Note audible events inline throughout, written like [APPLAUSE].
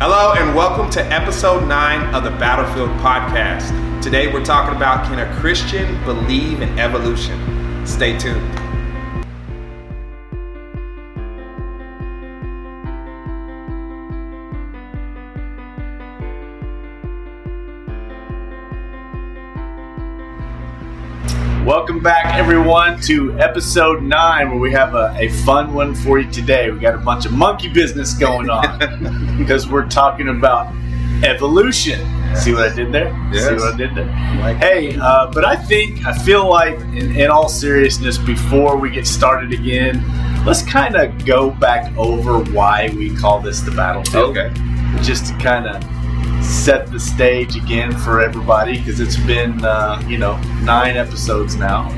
Hello, and welcome to episode 9 of the Battlefield Podcast. Today we're talking about can a Christian believe in evolution? Stay tuned. Back, everyone, to episode nine, where we have a, a fun one for you today. We got a bunch of monkey business going on [LAUGHS] because we're talking about evolution. See what I did there? Yes. See what I did there? Like Hey, uh, but I think, I feel like, in, in all seriousness, before we get started again, let's kind of go back over why we call this the battlefield. Okay. Just to kind of set the stage again for everybody because it's been, uh, you know, nine episodes now.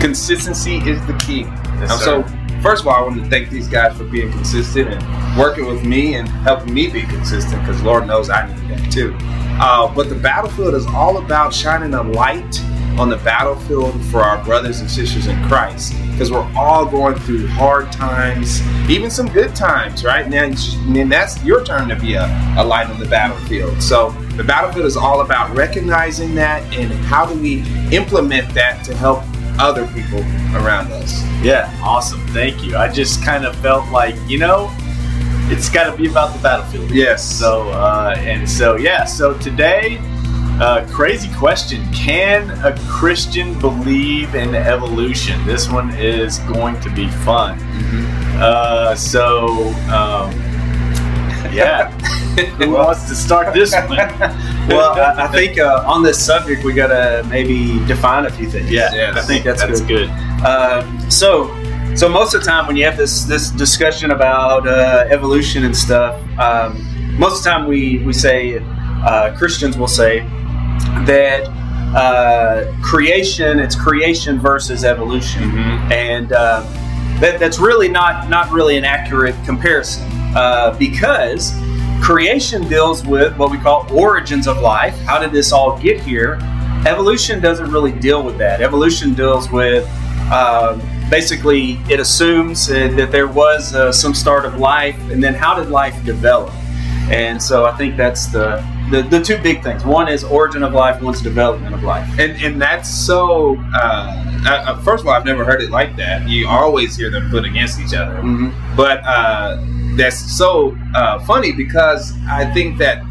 Consistency is the key. Yes, so, first of all, I want to thank these guys for being consistent and working with me and helping me be consistent because Lord knows I need that too. Uh, but the battlefield is all about shining a light on the battlefield for our brothers and sisters in Christ because we're all going through hard times, even some good times, right? Now, and that's your turn to be a, a light on the battlefield. So, the battlefield is all about recognizing that and how do we implement that to help other people around us. Yeah, awesome. Thank you. I just kind of felt like, you know, it's got to be about the battlefield. Yes. So, uh, and so, yeah, so today, uh, crazy question Can a Christian believe in evolution? This one is going to be fun. Uh, so, um, yeah. [LAUGHS] Who wants to start this one? [LAUGHS] well, I, I think uh, on this subject we gotta maybe define a few things. Yeah, Yes. I think that's, that's good. good. Uh, so, so most of the time when you have this this discussion about uh, evolution and stuff, um, most of the time we we say uh, Christians will say that uh, creation it's creation versus evolution, and uh, that, that's really not not really an accurate comparison uh, because creation deals with what we call origins of life. How did this all get here? Evolution doesn't really deal with that. Evolution deals with um, basically it assumes that there was uh, some start of life, and then how did life develop? And so I think that's the, the the two big things. One is origin of life. One's development of life. And and that's so. Uh, uh, first of all, I've never heard it like that. You always hear them put against each other, Mm-hmm. but uh, that's so uh, funny because I think that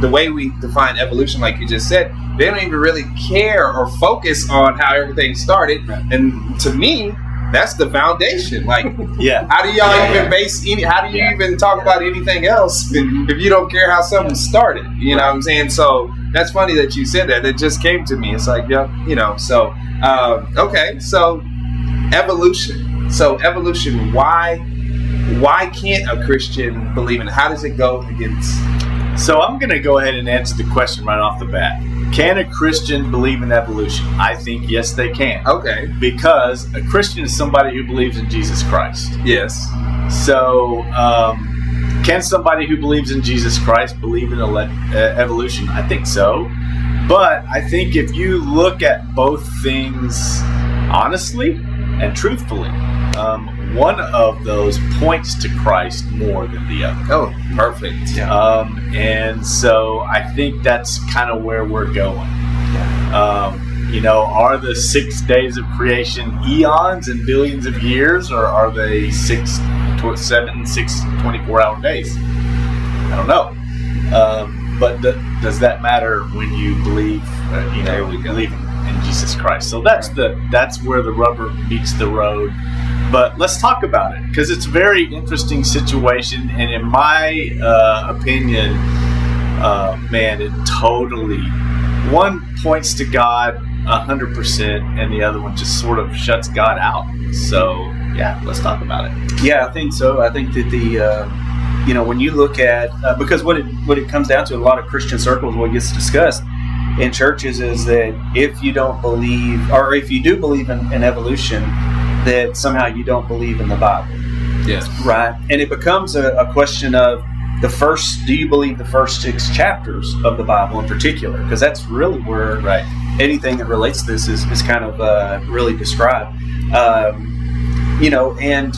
the way we define evolution, like you just said, they don't even really care or focus on how everything started. And to me, that's the foundation. Like, [LAUGHS] Yeah. how do y'all Yeah, even yeah. base any? How do you Yeah. even talk about anything else if you don't care how something started? You know what I'm saying? So that's funny that you said that. It just came to me. It's like, yeah, you know. So um, okay, so evolution. So evolution. Why? Why can't a Christian believe in? it? How does it go against? So I'm going to go ahead and answer the question right off the bat. Can a Christian believe in evolution? I think yes, they can. Okay. Because a Christian is somebody who believes in Jesus Christ. Yes. So, um, can somebody who believes in Jesus Christ believe in ele- uh, evolution? I think so. But I think if you look at both things honestly and truthfully, um, one of those points to Christ more than the other. Oh, perfect. Um, and so I think that's kind of where we're going. Um, you know, are the six days of creation eons and billions of years, or are they six, tw- seven, six, 24 hour days? I don't know. Um, but th- does that matter when you believe, uh, you know, believe in Jesus Christ? So that's the that's where the rubber meets the road. But let's talk about it because it's a very interesting situation, and in my uh, opinion, uh, man, it totally one points to God hundred percent, and the other one just sort of shuts God out. So yeah, let's talk about it. Yeah, I think so. I think that the uh, you know when you look at uh, because what it what it comes down to in a lot of Christian circles, what gets discussed in churches is that if you don't believe or if you do believe in, in evolution, that somehow you don't believe in the Bible, Yes. right? And it becomes a, a question of the first. Do you believe the first six chapters of the Bible in particular? Because that's really where Right. anything that relates to this is, is kind of uh, really described. Um, you know, and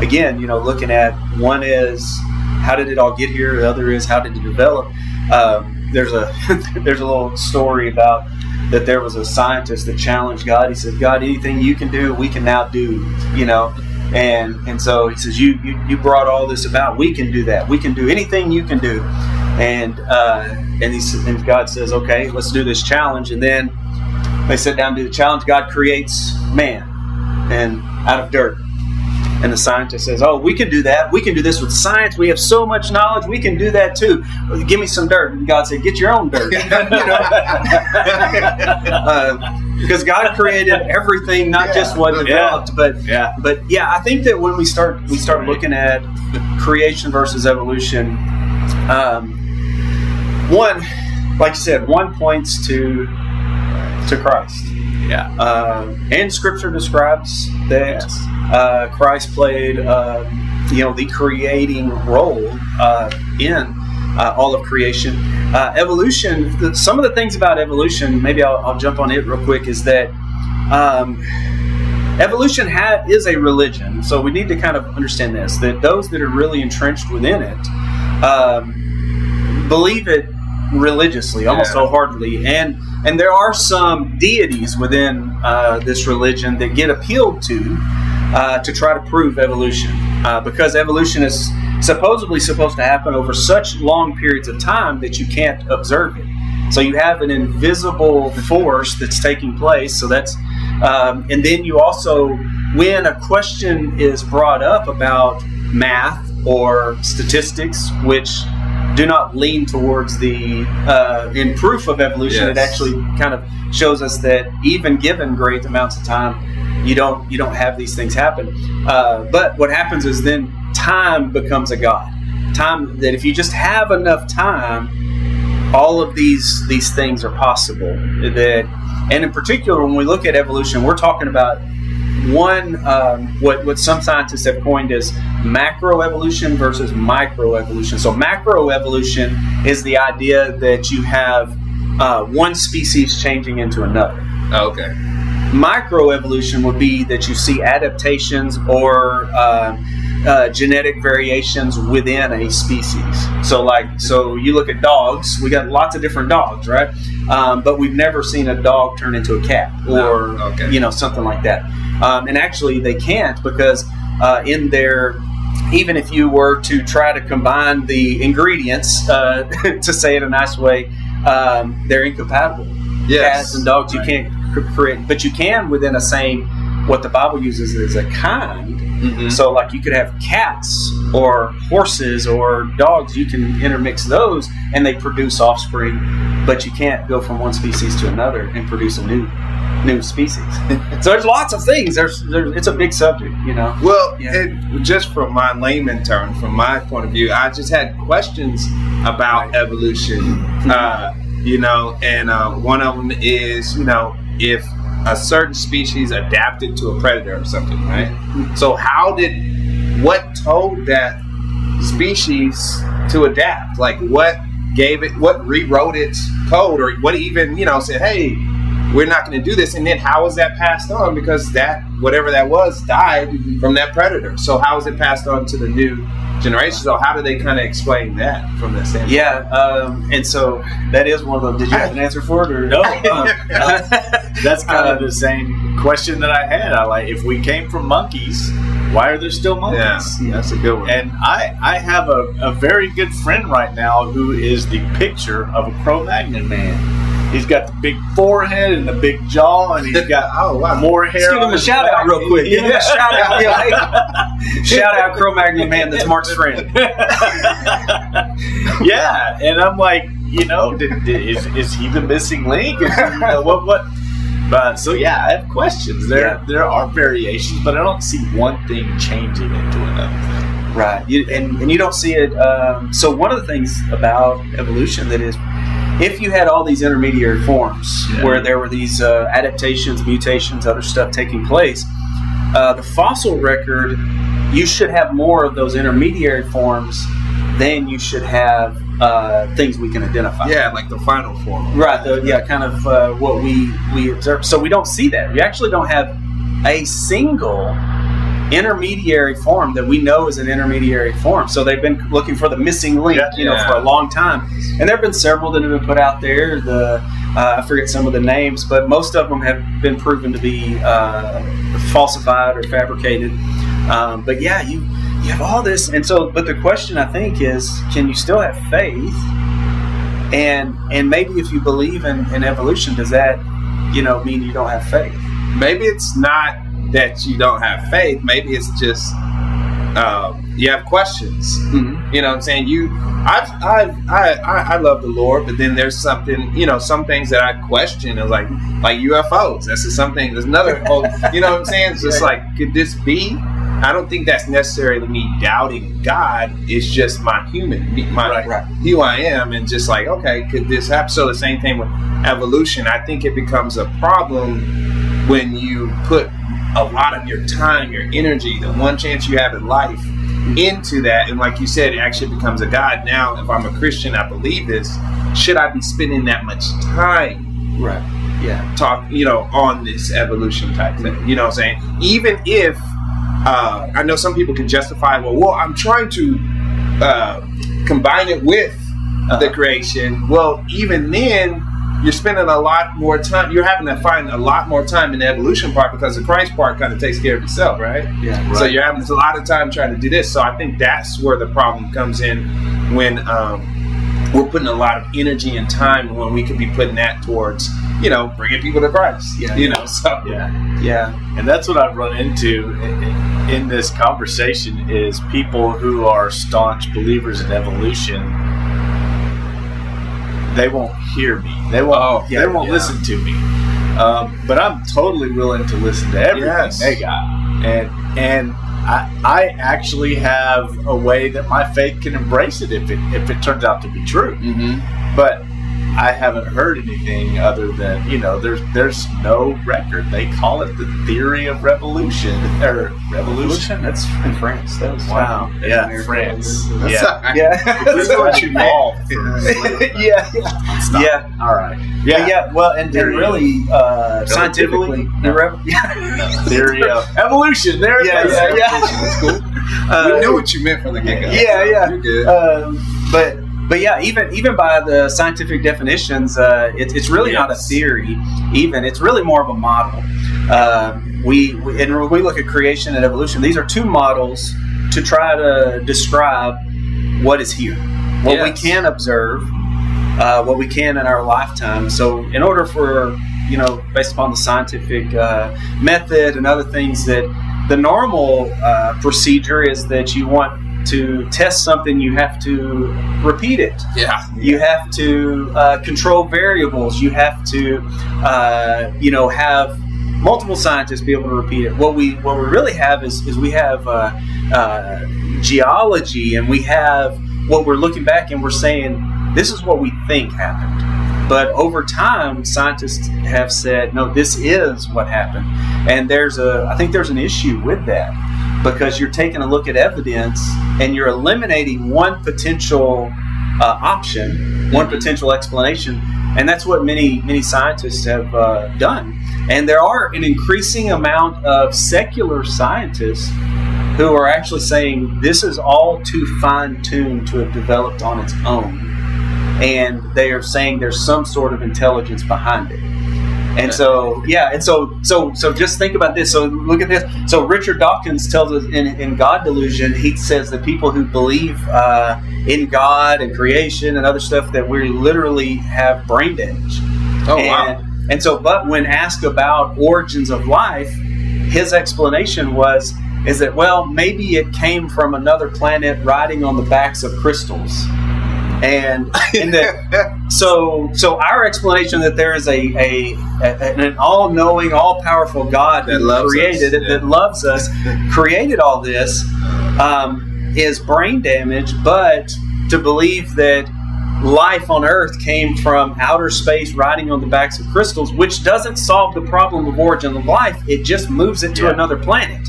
again, you know, looking at one is how did it all get here. The other is how did it develop. Um, there's a [LAUGHS] there's a little story about that there was a scientist that challenged God. He said, "God, anything you can do, we can now do." You know, and and so he says, "You you, you brought all this about. We can do that. We can do anything you can do." And uh, and, he, and God says, "Okay, let's do this challenge." And then they sit down to do the challenge. God creates man and out of dirt. And the scientist says, "Oh, we can do that. We can do this with science. We have so much knowledge. We can do that too. Give me some dirt." And God said, "Get your own dirt." [LAUGHS] you know? [LAUGHS] uh, because God created everything, not Yeah. just what developed, but Yeah. but yeah, I think that when we start we start looking at creation versus evolution, um, one, like you said, one points to to Christ, Yeah. uh, and Scripture describes that Yes. uh, Christ played, uh, you know, the creating role uh, in uh, all of creation. Uh, evolution. The, some of the things about evolution, maybe I'll, I'll jump on it real quick, is that um, evolution ha- is a religion. So we need to kind of understand this: that those that are really entrenched within it um, believe it religiously, almost Yeah. wholeheartedly, and and there are some deities within uh, this religion that get appealed to uh, to try to prove evolution, uh, because evolution is supposedly supposed to happen over such long periods of time that you can't observe it. So you have an invisible force that's taking place. So that's, um, and then you also, when a question is brought up about math or statistics, which do not lean towards the uh, in proof of evolution, it actually kind of shows us that even given great amounts of time, you don't you don't have these things happen. Uh, but what happens is then time becomes a god. Time that if you just have enough time, all of these these things are possible. That and in particular, when we look at evolution, we're talking about one um, what what some scientists have coined as macroevolution versus microevolution. So macroevolution is the idea that you have uh, one species changing into another Oh, okay. microevolution would be that you see adaptations or uh, uh, genetic variations within a species. So, like, so you look at dogs. We got lots of different dogs, right? Um, but we've never seen a dog turn into a cat or No, okay. you know something like that. Um, and actually, they can't because uh, in their even if you were to try to combine the ingredients, uh, [LAUGHS] to say it a nice way, um, they're incompatible Yes. cats and dogs you can't create but you can within a same what the bible uses is a kind Mhm. so like you could have cats or horses or dogs you can intermix those and they produce offspring but you can't go from one species to another and produce a new new species so [LAUGHS] there's lots of things there's, there's it's a big subject you know Well, Yeah. it, just from my layman term, from my point of view, I just had questions about evolution. Uh, you know, and uh, one of them is, you know, if a certain species adapted to a predator or something, right? So, how did what told that species to adapt? Like, what gave it? What rewrote its code, or what even, you know, said, hey, we're not going to do this. And then how was that passed on? Because that, whatever that was, died from that predator. So how is it passed on to the new generation? So how do they kind of explain that from that standpoint? yeah um, and so that is one of them did you have an answer for it or No. [LAUGHS] Uh, That's kind of the same question that I had. I like if we came from monkeys, why are there still Yeah, monkeys? that's a good one. And I, I have a, a very good friend right now who is the picture of a Cro-Magnon man. He's got the big forehead and the big jaw, and he's got oh wow, more hair. Let's give him a shout out real quick. Give him Yeah. a [LAUGHS] shout out. Yeah, [LAUGHS] shout out Cro Magnon man. That's Mark's friend. [LAUGHS] yeah, and I'm like, you know, did, did, is, is he the missing link? He, you know, what what? But so yeah, I have questions. There Yeah. there are variations, but I don't see one thing changing into another. Right. You, and and you don't see it. Um, so one of the things about evolution that is, if you had all these intermediary forms Yeah. where there were these uh, adaptations, mutations, other stuff taking place, uh, the fossil record, you should have more of those intermediary forms than you should have uh, things we can identify. yeah, like the final form. Right. The, yeah, kind of uh, what we we observe. So we don't see that. We actually don't have a single intermediary form that we know is an intermediary form. So they've been looking for the missing link, Yeah. you know, for a long time. And there have been several that have been put out there. The uh, I forget some of the names, but most of them have been proven to be uh, falsified or fabricated. Um, but yeah, you you have all this, and so but the question I think is, can you still have faith? And and maybe if you believe in, in evolution, does that you know mean you don't have faith? maybe it's not that you don't have faith. Maybe it's just um, you have questions. Mm-hmm. You know what I'm saying? You, I've, I've, I, I, I love the Lord, but then there's something, you know, some things that I question is like, like UFOs. That's just something. There's another, [LAUGHS] whole, you know what I'm saying? It's just like, could this be? I don't think that's necessarily me doubting God. It's just my human, my Right. Right. who I am, and just like, okay, could this happen? So the same thing with evolution. I think it becomes a problem when you put a lot of your time, your energy, the one chance you have in life into that. And like you said, it actually becomes a God. Now, if I'm a Christian, I believe this. Should I be spending that much time Right. Yeah. talk, you know, on this evolution type thing? You know what I'm saying? Even if uh, I know some people can justify, well, well, I'm trying to uh, combine it with the Uh-huh. creation. Well, even then, you're spending a lot more time. You're having to find a lot more time in the evolution part because the Christ part kind of takes care of itself, right? Yeah. So you're having a lot of time trying to do this. So I think that's where the problem comes in when um, we're putting a lot of energy and time when we could be putting that towards, you know, bringing people to Christ. Yeah. You know, so Yeah. Yeah. And that's what I've run into in, in this conversation is people who are staunch believers in evolution. They won't hear me. They won't. Oh, they won't yeah. listen to me. Um, but I'm totally willing to listen to everything Yes. they got. And and I, I actually have a way that my faith can embrace it if it if it turns out to be true Mhm. but I haven't heard anything other than you know there's there's no record. They call it the theory of revolution [LAUGHS] or revolution. That's in France. That was Wow, That's yeah. France. That's [LAUGHS] Yeah. Yeah. This is what you meant. [LAUGHS] yeah. Stop. Yeah. All right. Yeah. Yeah, Yeah. Well, and, and really, uh, scientifically, No. yeah. theory of evolution. There it Yeah, is. yeah, yeah. That's cool. Uh, we knew what you meant from the get go. Yeah, yeah. Um, but but yeah, even even by the scientific definitions, uh, it, it's really not a theory. Even it's really more of a model. Um, we, we and when we look at creation and evolution, these are two models to try to describe what is here, what we can observe, uh, what we can in our lifetime. So, in order for you know, based upon the scientific uh, method and other things, that the normal uh, procedure is that you want to test something, you have to repeat it. yeah. You have to uh, control variables. You have to, uh, you know, have multiple scientists be able to repeat it. What we what we really have is is we have uh, uh, geology, and we have what we're looking back and we're saying this is what we think happened. But over time, scientists have said, no, this is what happened. And there's a, I think there's an issue with that because you're taking a look at evidence and you're eliminating one potential uh, option, one potential explanation, and that's what many many scientists have uh, done. And there are an increasing amount of secular scientists who are actually saying this is all too fine tuned to have developed on its own, and they are saying there's some sort of intelligence behind it. And so, yeah, and so, so, so, just think about this. So, look at this. So, Richard Dawkins tells us in, in God Delusion, he says that people who believe uh, in God and creation and other stuff that we literally have brain damage. Oh and, wow. And so, but when asked about origins of life, his explanation was is that well, maybe it came from another planet riding on the backs of crystals. And in that [LAUGHS] so so our explanation that there is a, a, a- an all-knowing all-powerful god That loves created us, it that loves us [LAUGHS] created all this um, is brain damage but to believe that life on earth came from outer space riding on the backs of crystals which doesn't solve the problem of origin of life it just moves it to Yeah. another planet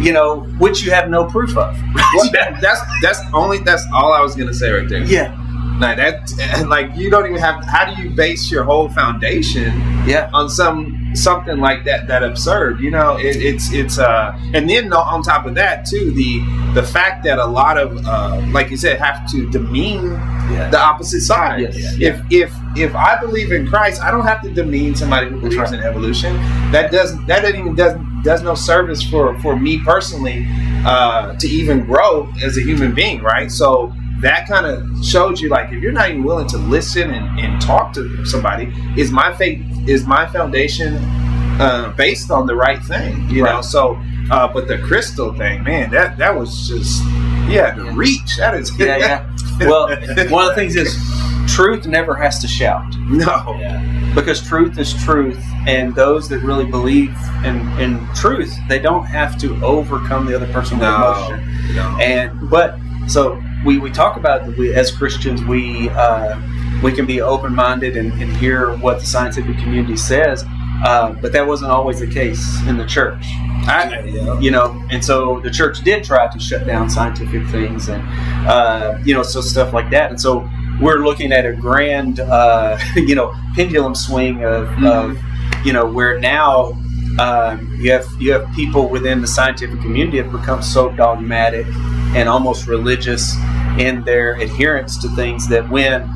you know which you have no proof of [LAUGHS] Well, that, that's that's only that's all I was gonna say right there. yeah Like that, like you don't even have. How do you base your whole foundation Yeah. on some something like that? That absurd, you know. It, it's it's uh, and then on top of that too, the the fact that a lot of uh, like you said, have to demean Yeah. the opposite side. Yes. If if if I believe in Christ, I don't have to demean somebody who believes right. in evolution. That doesn't that doesn't even does does no service for for me personally uh, to even grow as a human being, right? So that kind of shows you like if you're not even willing to listen and, and talk to somebody, is my faith is my foundation uh, based on the right thing, you know? So, uh, but the crystal thing, man, that that was just yeah, the Yeah. reach. That is Yeah, yeah. [LAUGHS] Well, one of the things is truth never has to shout no. because truth is truth, and those that really believe in, in truth, they don't have to overcome the other person with No. emotion. no. And but so we, we talk about that we as Christians we uh, we can be open minded and, and hear what the scientific community says, uh, but that wasn't always the case in the church. I, yeah. you know and so the church did try to shut down scientific things and uh, you know so stuff like that and so we're looking at a grand uh, [LAUGHS] you know pendulum swing of, of you know where now um, you have you have people within the scientific community have become so dogmatic and almost religious in their adherence to things that when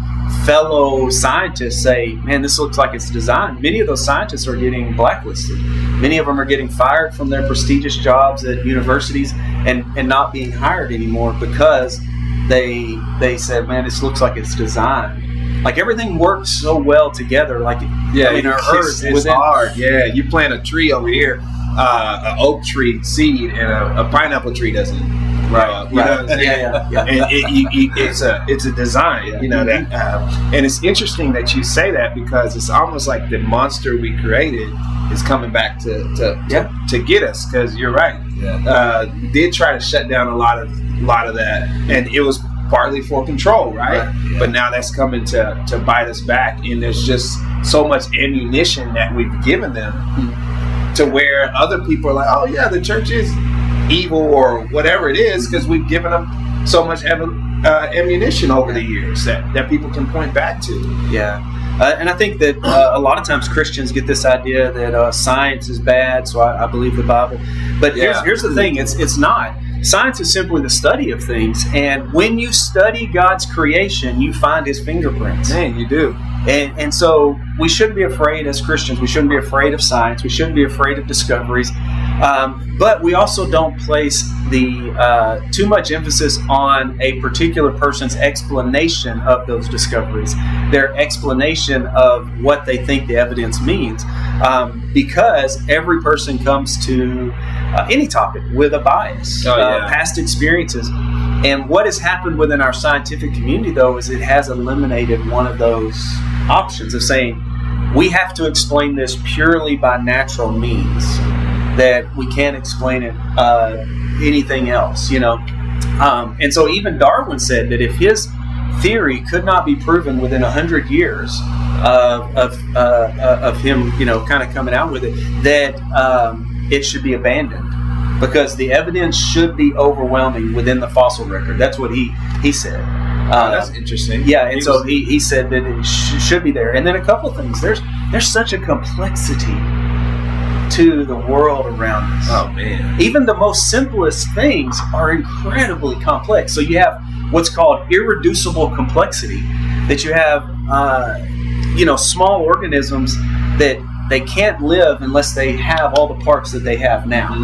fellow scientists say, "Man, this looks like it's designed," many of those scientists are getting blacklisted. Many of them are getting fired from their prestigious jobs at universities and, and not being hired anymore because they they said, "Man, this looks like it's designed." Like everything works so well together. Like Yeah, I mean, our earth within- hard. Yeah, you plant a tree over here, uh, an oak tree seed, and a, a pineapple tree doesn't. grow. You know what I'm saying? Yeah, yeah, yeah. And it, you, you, it's a it's a design, Yeah. you know that, uh, and it's interesting that you say that because it's almost like the monster we created is coming back to to, Yeah. to, to get us. Because you're right, Yeah. uh, did try to shut down a lot of a lot of that, and it was partly for control, right? Right, yeah. But now that's coming to to bite us back, and there's just so much ammunition that we've given them to where other people are like, oh yeah, the church is evil or whatever it is because we've given them so much am- uh, ammunition over the years that that people can point back to. Yeah. Uh, and I think that uh, a lot of times Christians get this idea that uh, science is bad, so I, I believe the Bible. But here's, here's the thing: it's it's not. Science is simply the study of things, and when you study God's creation, you find His fingerprints. Man, you do. And, and so we shouldn't be afraid as Christians. We shouldn't be afraid of science. We shouldn't be afraid of discoveries. Um, but we also don't place the uh, too much emphasis on a particular person's explanation of those discoveries, their explanation of what they think the evidence means, um, because every person comes to uh, any topic with a bias, Oh, uh, past experiences. And what has happened within our scientific community, though, is it has eliminated one of those options of saying we have to explain this purely by natural means, that we can't explain it uh, anything else, you know. Um, and so even Darwin said that if his theory could not be proven within a hundred years of of, uh, uh, of him, you know, kind of coming out with it, that um, it should be abandoned because the evidence should be overwhelming within the fossil record. That's what he he said. Uh, that's interesting. yeah, and He so was- he, he said that it sh- should be there. And then a couple of things. There's there's such a complexity to the world around us. oh man. Even the most simplest things are incredibly complex. So you have what's called irreducible complexity, that you have, uh, you know, small organisms that they can't live unless they have all the parts that they have now,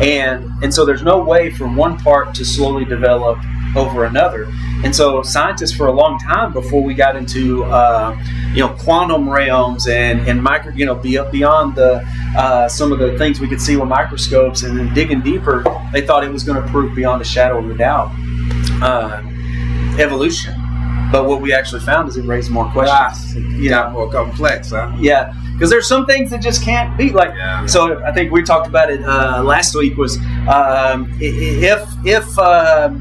and and so there's no way for one part to slowly develop over another. And so scientists for a long time before we got into uh, you know quantum realms and and micro you know be, beyond the uh, some of the things we could see with microscopes and then digging deeper, they thought it was going to prove beyond a shadow of a doubt uh, evolution. But what we actually found is it raised more questions. You got more complex, huh? Yeah, because there's some things that just can't be like. Yeah. So I think we talked about it uh, last week. Was um, if if um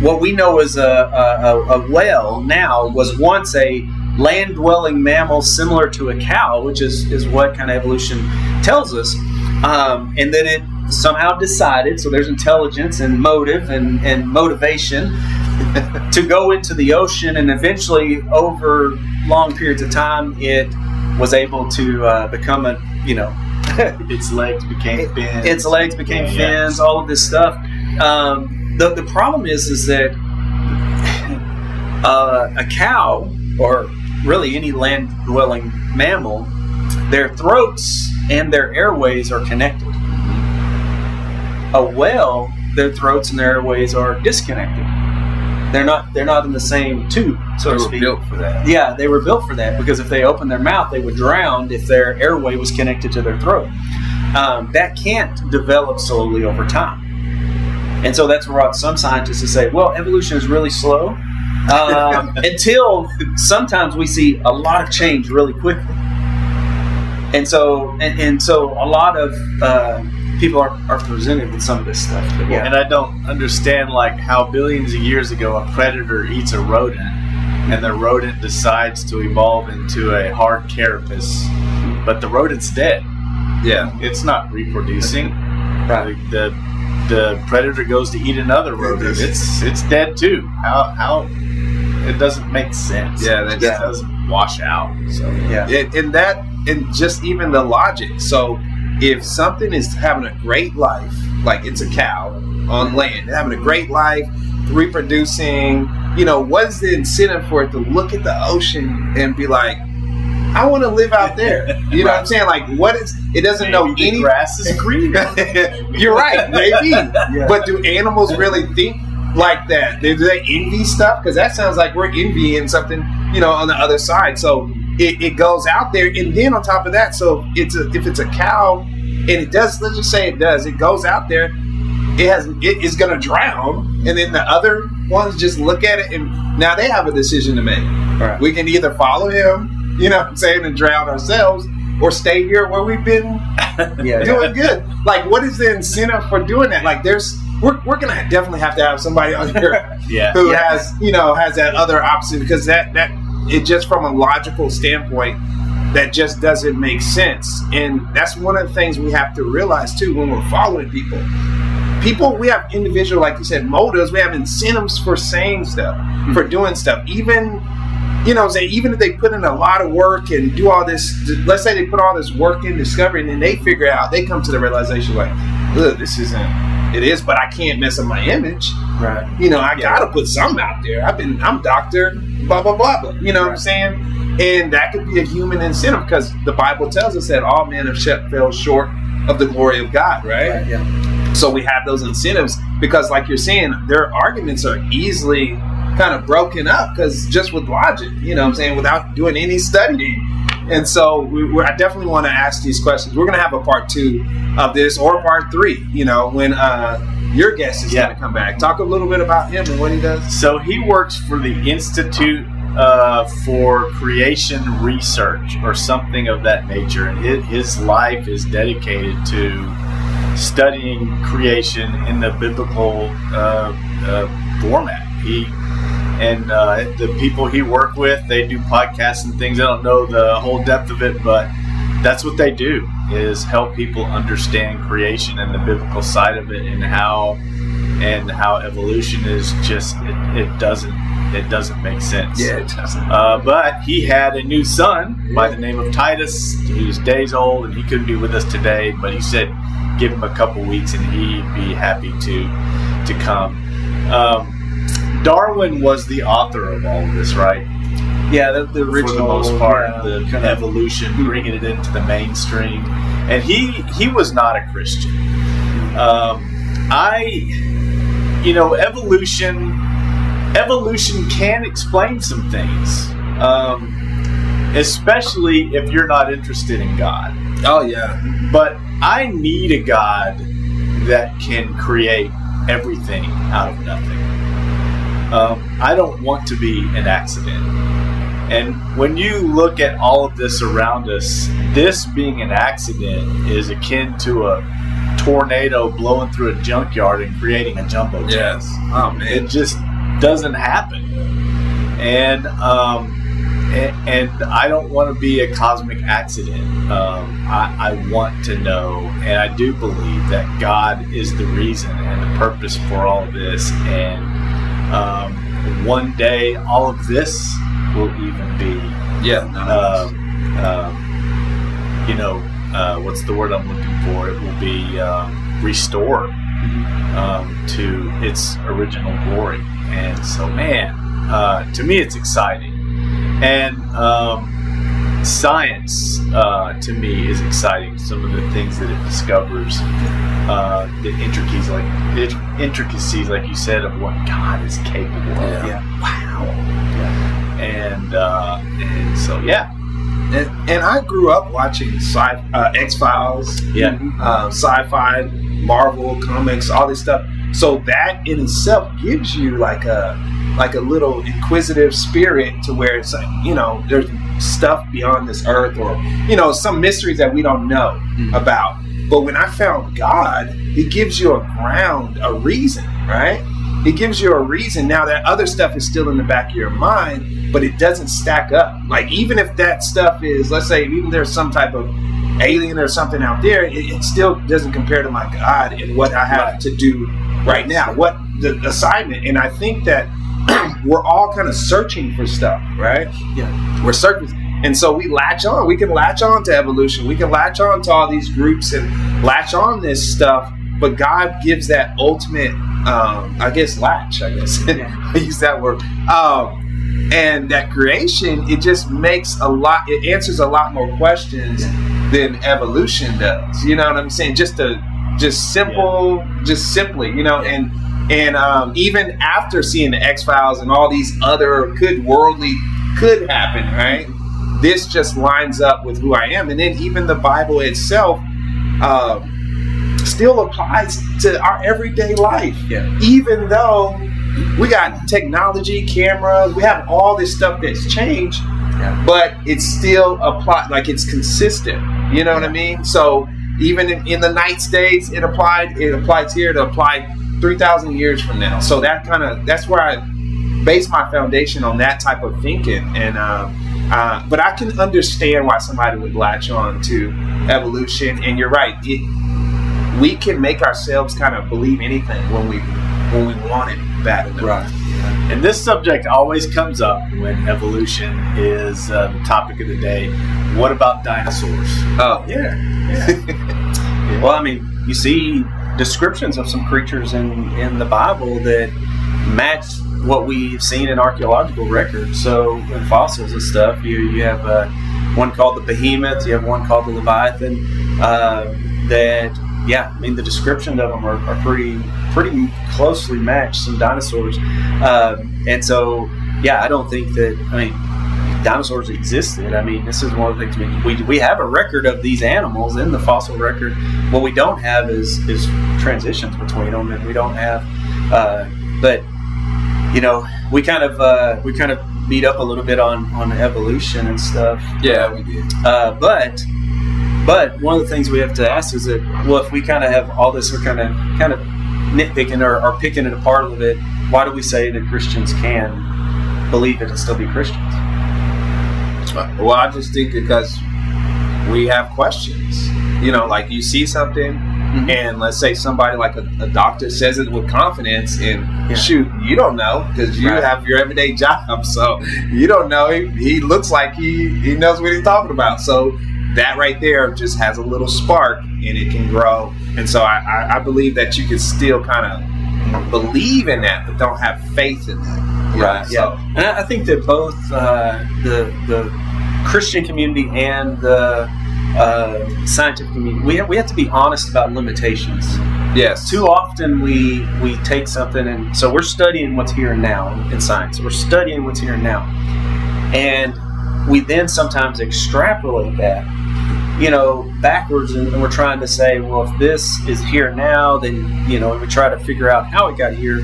what we know as a, a, a- a whale now was once a land dwelling mammal similar to a cow, which is is what kind of evolution tells us, um, and then it somehow decided. So there's intelligence and motive and and motivation [LAUGHS] to go into the ocean, and eventually, over long periods of time, it was able to uh, become a you know [LAUGHS] its legs became fins. its legs became Yeah. fins, all of this stuff. Um, the, the problem is is that uh, a cow or really any land dwelling mammal, their throats and their airways are connected. A whale, their throats and their airways are disconnected. They're not they're not in the same tube, so They to were speak. built for that. Yeah, they were built for that because if they opened their mouth, they would drown if their airway was connected to their throat. Um, that can't develop slowly over time. And so that's brought some scientists to say, well, evolution is really slow um, [LAUGHS] until sometimes we see a lot of change really quickly. And so, and, and so a lot of uh, people are, are presented with some of this stuff. But yeah, And I don't understand like how billions of years ago a predator eats a rodent, and the rodent decides to evolve into a hard carapace, but the rodent's dead. Yeah. It's not reproducing. Right. The, the the predator goes to eat another rodent. It's it's dead too. How how it doesn't make sense. Yeah, that it just- doesn't wash out. So yeah, And, and that, and just even the logic. So, if something is having a great life, like it's a cow on land, having a great life, reproducing, you know, what's the incentive for it to look at the ocean and be like, I want to live out there? You know what I'm saying? Like, what is, it doesn't know Maybe the any. grass is green. [LAUGHS] You're right, maybe. But do animals really think like that? Do they envy stuff? Because that sounds like we're envying something, you know, on the other side. So it, it goes out there, and then on top of that, so it's a, if it's a cow, and it does. Let's just say it does. It goes out there. It has. It is going to drown, and then the other ones just look at it, and now they have a decision to make. Right. We can either follow him, you know, what I'm saying, and drown ourselves, or stay here where we've been [LAUGHS] yeah, doing good. Like, what is the incentive for doing that? Like, there's we're, we're gonna definitely have to have somebody [LAUGHS] on here yeah. who Yeah. has you know has that other option because that that it just from a logical standpoint that just doesn't make sense. And that's one of the things we have to realize too when we're following people. People, we have individual, like you said, motives. We have incentives for saying stuff, for hmm. doing stuff. Even you know, say even if they put in a lot of work and do all this, let's say they put all this work in discovery, and then they figure out, they come to the realization like, look, this isn't. It is, but I can't mess up my image. right. You know, I Yeah. gotta put something out there. I've been, I'm doctor, blah blah blah blah. You know what I'm saying? And that could be a human incentive because the Bible tells us that all men have fell short of the glory of God, right? Right, yeah. So we have those incentives because, like you're saying, their arguments are easily kind of broken up because just with logic, you know what I'm saying, without doing any studying. And so we, we, I definitely want to ask these questions. We're going to have a part two of this or part three, you know, when uh, your guest is Yeah. going to come back. Talk a little bit about him and what he does. So he works for the Institute uh, for Creation Research or something of that nature, and his, his life is dedicated to studying creation in the biblical uh, uh, format. He and uh, the people he work with, they do podcasts and things. I don't know the whole depth of it, but that's what they do is help people understand creation and the biblical side of it and how and how evolution is just it, it doesn't it doesn't make sense. Yeah, it doesn't. Uh, but he had a new son by the name of Titus. He was days old and he couldn't be with us today, but he said give him a couple weeks and he'd be happy to to come. Um, Darwin was the author of all of this, right? Yeah, the, the For original the most part, yeah, the kind of- evolution, bringing it into the mainstream, and he he was not a Christian. Um, I, you know, evolution evolution can explain some things, um, especially if you're not interested in God. Oh yeah, But I need a God that can create everything out of nothing. Um, I don't want to be an accident. And when you look at all of this around us, this being an accident is akin to a tornado blowing through a junkyard and creating a jumbo jet yes. Oh man, it just doesn't happen and um and, and i don't want to be a cosmic accident um I, I want to know and i do believe that god is the reason and the purpose for all of this and um one day all of this will even be, Yeah. Um, um, you know, uh, what's the word I'm looking for? It will be um, restored um, to its original glory. And so, man, uh, to me, it's exciting. And um, science, uh, to me, is exciting. Some of the things that it discovers, uh, the intricacies, like the intricacies, like you said, of what God is capable of. Yeah. Wow. And uh, and so, yeah, and, and I grew up watching sci uh, X Files, yeah, uh, sci-fi, Marvel comics, all this stuff. So that in itself gives you like a like a little inquisitive spirit to where it's like you know there's stuff beyond this earth or you know some mysteries that we don't know mm. about. But when I found God, He gives you a ground, a reason, right? He gives you a reason. Now that other stuff is still in the back of your mind, but it doesn't stack up. Like even if that stuff is, let's say, even there's some type of alien or something out there, it, it still doesn't compare to my God and what I have Right. to do right now. What the assignment, and I think that [CLEARS THROAT] we're all kind of searching for stuff, right? Yeah. We're searching. And so we latch on. We can latch on to evolution. We can latch on to all these groups and latch on this stuff. But God gives that ultimate, um, I guess, latch. I guess [LAUGHS] I use that word. Um, and that creation, it just makes a lot. It answers a lot more questions than evolution does. You know what I'm saying? Just a, just simple, just simply. You know, and and um, even after seeing the X Files and all these other good worldly could happen, right? This just lines up with who I am, and then even the Bible itself um, still applies to our everyday life. Yeah. Even though we got technology, cameras, we have all this stuff that's changed, Yeah. but it's still applied. Like it's consistent. You know what I mean? So even in, in the night states, it applied. It applies here. It applied three thousand years from now. So that kind of that's where I base my foundation on that type of thinking. And uh, uh, but I can understand why somebody would latch on to evolution. And you're right. It, we can make ourselves kind of believe anything when we when we want it bad enough. Right. And this subject always comes up when evolution is uh, the topic of the day. What about dinosaurs? Oh, Yeah. Yeah. [LAUGHS] well, I mean, you see descriptions of some creatures in in the Bible that match what we've seen in archaeological records. So in fossils and stuff, you you have uh, one called the behemoth, you have one called the leviathan. Uh, that yeah, I mean the description of them are, are pretty pretty closely matched some dinosaurs, um, and so yeah, I don't think that I mean dinosaurs existed. I mean, this is one of the things we, we, we have a record of these animals in the fossil record. What we don't have is is transitions between them, and we don't have. Uh, but you know, we kind of uh, we kind of beat up a little bit on on evolution and stuff. yeah, we did. Uh, but but one of the things we have to ask is that well, if we kind of have all this, we're kind of kind of nitpicking or, or picking it apart a little bit. Why do we say that Christians can believe it and still be Christians? Well, I just think because we have questions. You know, like you see something, mm-hmm. and let's say somebody like a, a doctor says it with confidence, and Yeah. shoot, you don't know because you Right. have your everyday [LAUGHS] job, so you don't know. He, he looks like he he knows what he's talking about. So that right there just has a little spark, and it can grow. And so I, I, I believe that you can still kind of believe in that, but don't have faith in that. Right. So, Yeah. And I I think that both uh, the the Christian community and the uh, scientific community we have, we have to be honest about limitations. yes. Too often we we take something and so we're studying what's here and now in science. We're studying what's here and now, and we then sometimes extrapolate that. You know, backwards, and, and we're trying to say, well, if this is here now, then you know, and we try to figure out how it got here.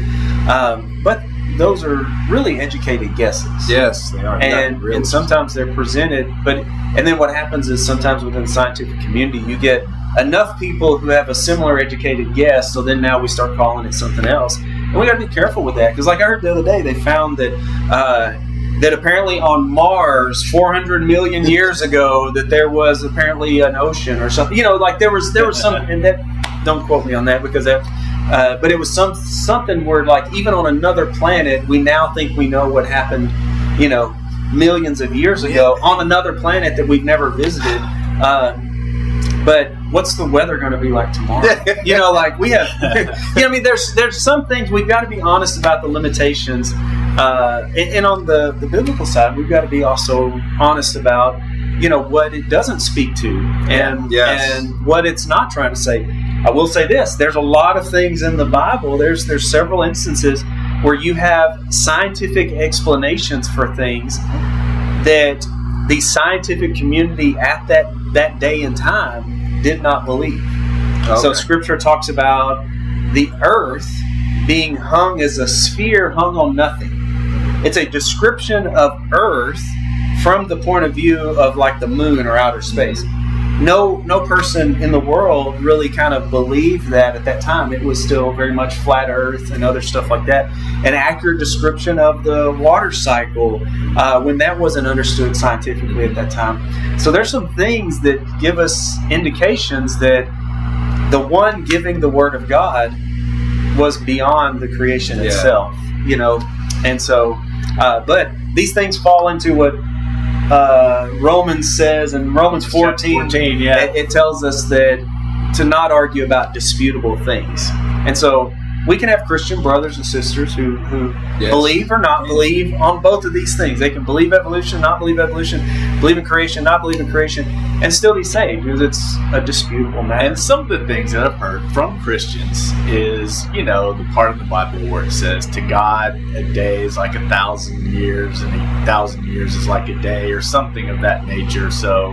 Um, but those are really educated guesses Yes, they are. and really. and sometimes they're presented but and then what happens is sometimes within the scientific community you get enough people who have a similar educated guess so then now we start calling it something else and we got to be careful with that because like i heard the other day they found that uh, that apparently on mars 400 million years ago that there was apparently an ocean or something you know like there was there was some and that don't quote me on that because that Uh, but it was some something where like even on another planet, we now think we know what happened, you know, millions of years ago on another planet that we've never visited. Uh, but what's the weather going to be like tomorrow? [LAUGHS] you know, like we have, [LAUGHS] you know, I mean, there's there's some things we've got to be honest about the limitations, uh, and, and on the the biblical side, we've got to be also honest about, you know, what it doesn't speak to, and Yes. and what it's not trying to say. I will say this: there's a lot of things in the Bible. There's there's several instances where you have scientific explanations for things that the scientific community at that that day and time did not believe. So Scripture talks about the earth being hung as a sphere hung on nothing. It's a description of Earth from the point of view of like the moon or outer space. No, no person in the world really kind of believed that at that time. It was still very much flat Earth and other stuff like that. An accurate description of the water cycle uh, when that wasn't understood scientifically at that time. So there's some things that give us indications that the one giving the word of God was beyond the creation Yeah. itself, you know. And so, uh, but these things fall into what uh, Romans says in Romans 14. 14, yeah. It, it tells us that to not argue about disputable things. And so we can have Christian brothers and sisters who, who Yes. believe or not believe on both of these things. They can believe evolution, not believe evolution, believe in creation, not believe in creation, and still be saved because it's a disputable matter. And some of the things that I've heard from Christians is, you know, the part of the Bible where it says, to God, a day is like a thousand years, and a thousand years is like a day, or something of that nature. So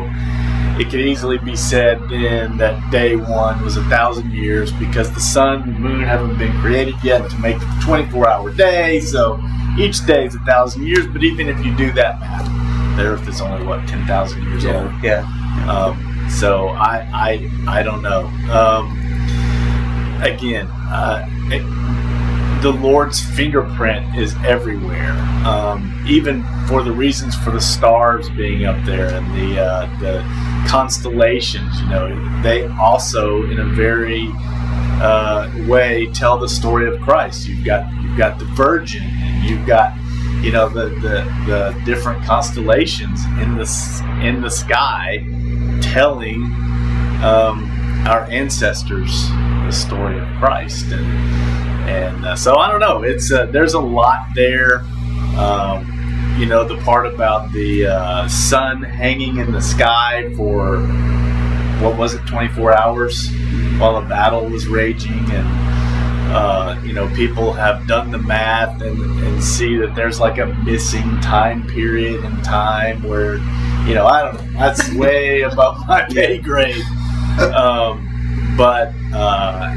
it could easily be said then that day one was a thousand years because the sun and moon haven't been created yet to make the 24 hour day. So each day is a thousand years. But even if you do that math, the earth is only, what, 10,000 years Yeah. old? yeah. Um, so I, I I don't know. Um, again, uh, it, the Lord's fingerprint is everywhere. Um, even for the reasons for the stars being up there and the uh, the constellations, you know, they also in a very uh, way tell the story of Christ. You've got you've got the Virgin, and you've got you know the the, the different constellations in the in the sky telling um, our ancestors the story of Christ, and and uh, so I don't know. It's uh, there's a lot there. Um, you know the part about the uh, sun hanging in the sky for what was it 24 hours while a battle was raging and uh, you know people have done the math and, and see that there's like a missing time period in time where you know i don't know that's [LAUGHS] way above my pay grade. Um, but uh,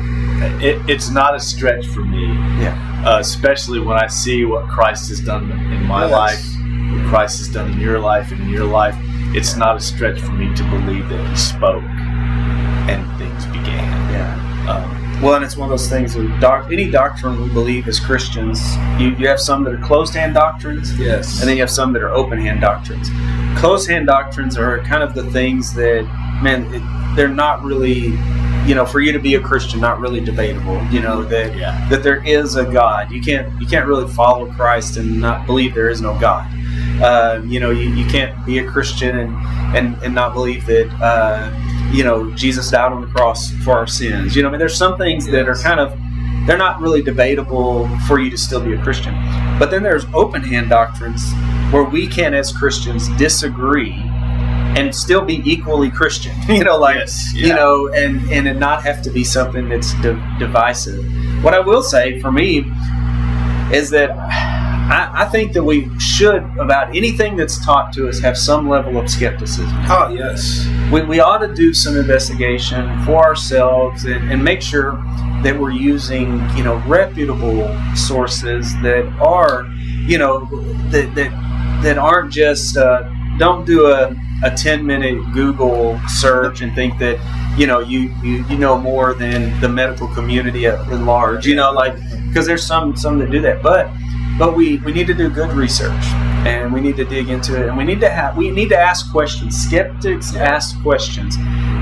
it, it's not a stretch for me Yeah. uh, especially when i see what christ has done in my Yes. life what christ has done in your life and in your life it's not a stretch for me to believe that he spoke and things began Yeah. um, Well, and it's one of those things of doc- any doctrine we believe as Christians, you, you have some that are closed hand doctrines, Yes. and then you have some that are open hand doctrines. Closed hand doctrines are kind of the things that, man, it, they're not really, you know, for you to be a Christian, not really debatable. You know that yeah that there is a God. You can't you can't really follow Christ and not believe there is no God. Uh, you know, you, you can't be a Christian and and, and not believe that uh, you know Jesus died on the cross for our sins. You know, I mean, there's some things that are kind of they're not really debatable for you to still be a Christian. But then there's open hand doctrines where we can, as Christians, disagree and still be equally Christian. [LAUGHS] You know, like Yes, you know, and and it not have to be something that's di- divisive. What I will say for me is that I, I think that we should, about anything that's taught to us, have some level of skepticism. Oh yes. We, we ought to do some investigation for ourselves and, and make sure that we're using, you know, reputable sources that are, you know, that that, that aren't just uh, don't do a, a 10 minute Google search and think that, you know, you, you, you know more than the medical community at, at large, you know, like, because there's some, some that do that. But, but we, we need to do good research and we need to dig into it and we need to have, we need to ask questions. Skeptics ask questions.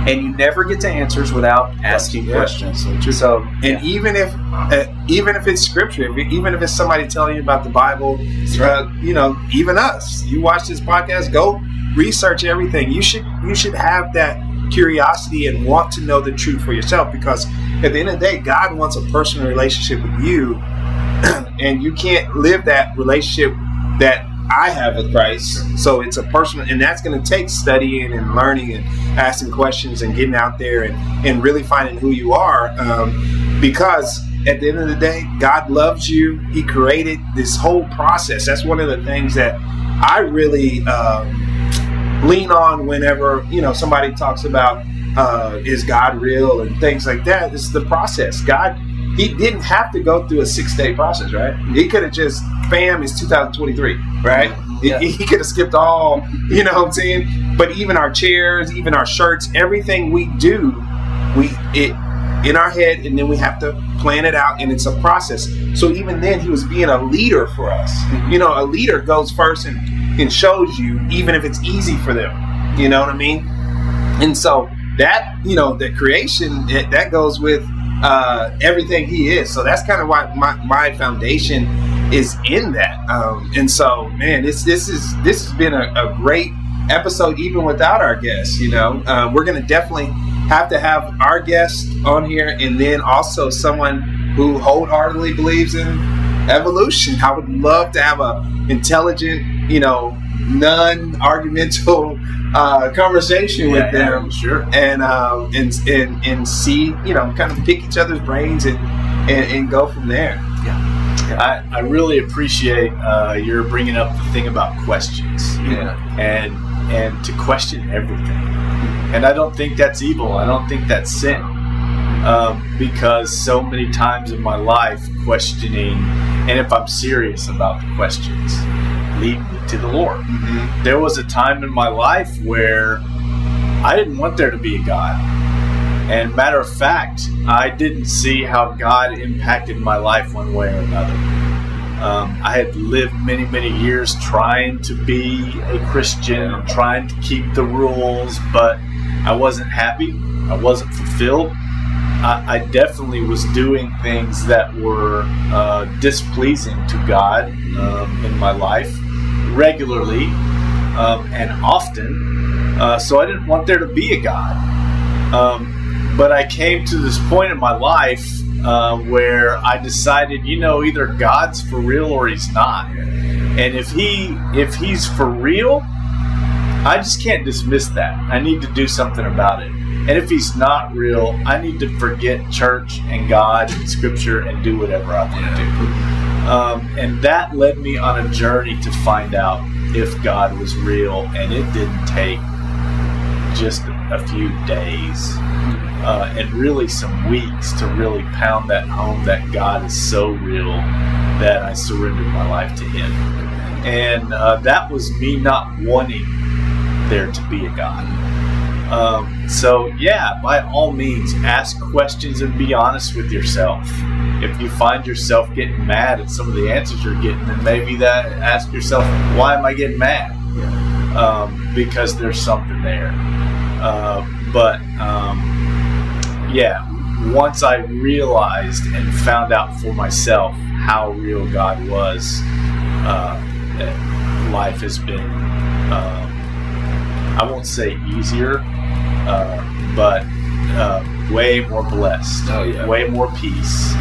And you never get to answers without asking Yeah. questions. So, And even if, uh, even if it's scripture, if, even if it's somebody telling you about the Bible, uh, you know, even us, you watch this podcast, go research everything. You should, you should have that curiosity and want to know the truth for yourself because at the end of the day, God wants a personal relationship with you, [CLEARS THROAT] and you can't live that relationship that I have with Christ. So it's a personal, and that's going to take studying and learning and asking questions and getting out there and, and really finding who you are. Um, because at the end of the day, God loves you. He created this whole process. That's one of the things that I really um, lean on whenever you know somebody talks about uh, is God real and things like that. It's the process. God, He didn't have to go through a six day process, right? He could have just, bam, it's 2023, right? He- Yeah. He, could have skipped all, you know what I'm saying? But even our chairs, even our shirts, everything we do, we it in our head, and then we have to plan it out, and it's a process. So even then, He was being a leader for us. Mm-hmm. You know, a leader goes first and and shows you, even if it's easy for them. You know what I mean? And so that you know the creation it, that goes with uh, everything he is. So that's kind of why my, my foundation is in that. Um, and so man, this this is this has been a, a great episode even without our guests. You know, uh, we're gonna definitely have to have our guest on here, and then also someone who wholeheartedly believes in evolution. I would love to have a intelligent, you know, non-argumental uh, conversation with Yeah, them sure. and um, and and and see you know kind of pick each other's brains and and, and go from there. Yeah, I, I really appreciate uh, your bringing up the thing about questions. Yeah. and and to question everything. And I don't think that's evil. I don't think that's sin. Um, because so many times in my life, questioning, and if I'm serious about the questions, lead me to the Lord. There was a time in my life where I didn't want there to be a God. And matter of fact, I didn't see how God impacted my life one way or another. Um, I had lived many, many years trying to be a Christian and trying to keep the rules, but I wasn't happy. I wasn't fulfilled. I, I definitely was doing things that were uh, displeasing to God um, in my life regularly um, and often. Uh, so I didn't want there to be a God. Um, but I came to this point in my life uh, where I decided, you know, either God's for real or He's not. And if He if He's for real, I just can't dismiss that. I need to do something about it. And if He's not real, I need to forget church and God and Scripture and do whatever I want to do. Um, and that led me on a journey to find out if God was real, and it didn't take just a few days uh, and really some weeks to really pound that home that God is so real that I surrendered my life to Him. And uh, that was me not wanting there to be a God. Um, so, yeah, by all means, ask questions and be honest with yourself. If you find yourself getting mad at some of the answers you're getting, then maybe that ask yourself, why am I getting mad? Um, because there's something there. Uh, but um, yeah, once I realized and found out for myself how real God was, uh, life has been, um, I won't say easier, uh, but uh, way more blessed, Oh, yeah. way more peace,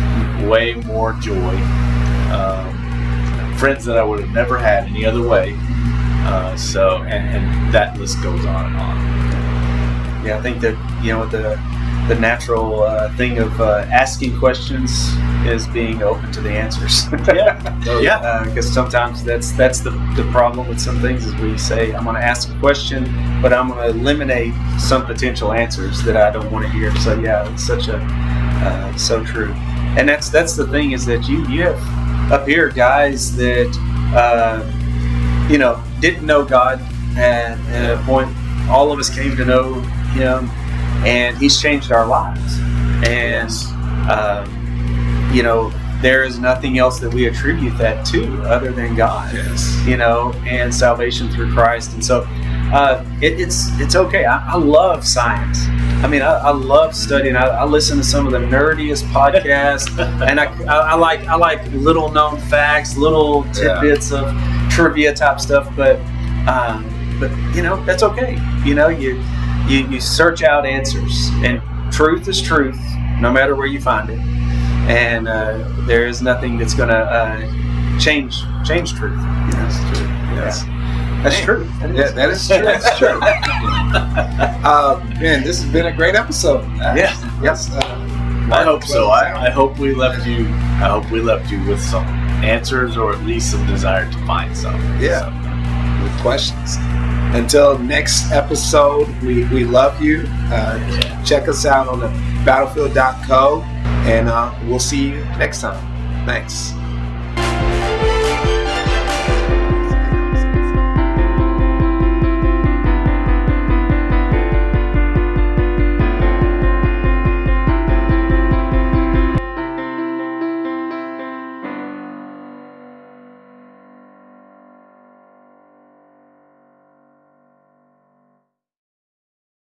way more joy. Um, friends that I would have never had any other way. Uh, so, and, and that list goes on and on. Yeah, I think that you know the the natural uh, thing of uh, asking questions is being open to the answers. [LAUGHS] Yeah. Yeah. because sometimes that's that's the, the problem with some things is we say I'm going to ask a question, but I'm going to eliminate some potential answers that I don't want to hear. So yeah, it's such a uh, so true, and that's that's the thing is that you you have up here guys that uh, you know didn't know God and at a point all of us came to know Him, and He's changed our lives, and um, you know there is nothing else that we attribute that to other than God. Yes. You know, and salvation through Christ, and so uh, it, it's it's okay. I, I love science. I mean, I, I love studying. I, I listen to some of the nerdiest podcasts, [LAUGHS] and I, like I like little known facts, little tidbits of trivia type stuff. But um, but you know that's okay. You know you you you search out answers, and truth is truth, no matter where you find it. And uh, there is nothing that's going to uh, change change truth. You know? That's true. Yes. That's Man. true. That Yeah, is. that is true. That's true. [LAUGHS] uh, man, this has been a great episode. Uh, Yeah. Yes. Uh, I hope so. I, I hope we left you. I hope we left you with some answers, or at least some desire to find some. Yeah. with questions. Until next episode, we, we love you. Uh, check us out on the battlefield.co, and uh, we'll see you next time. Thanks.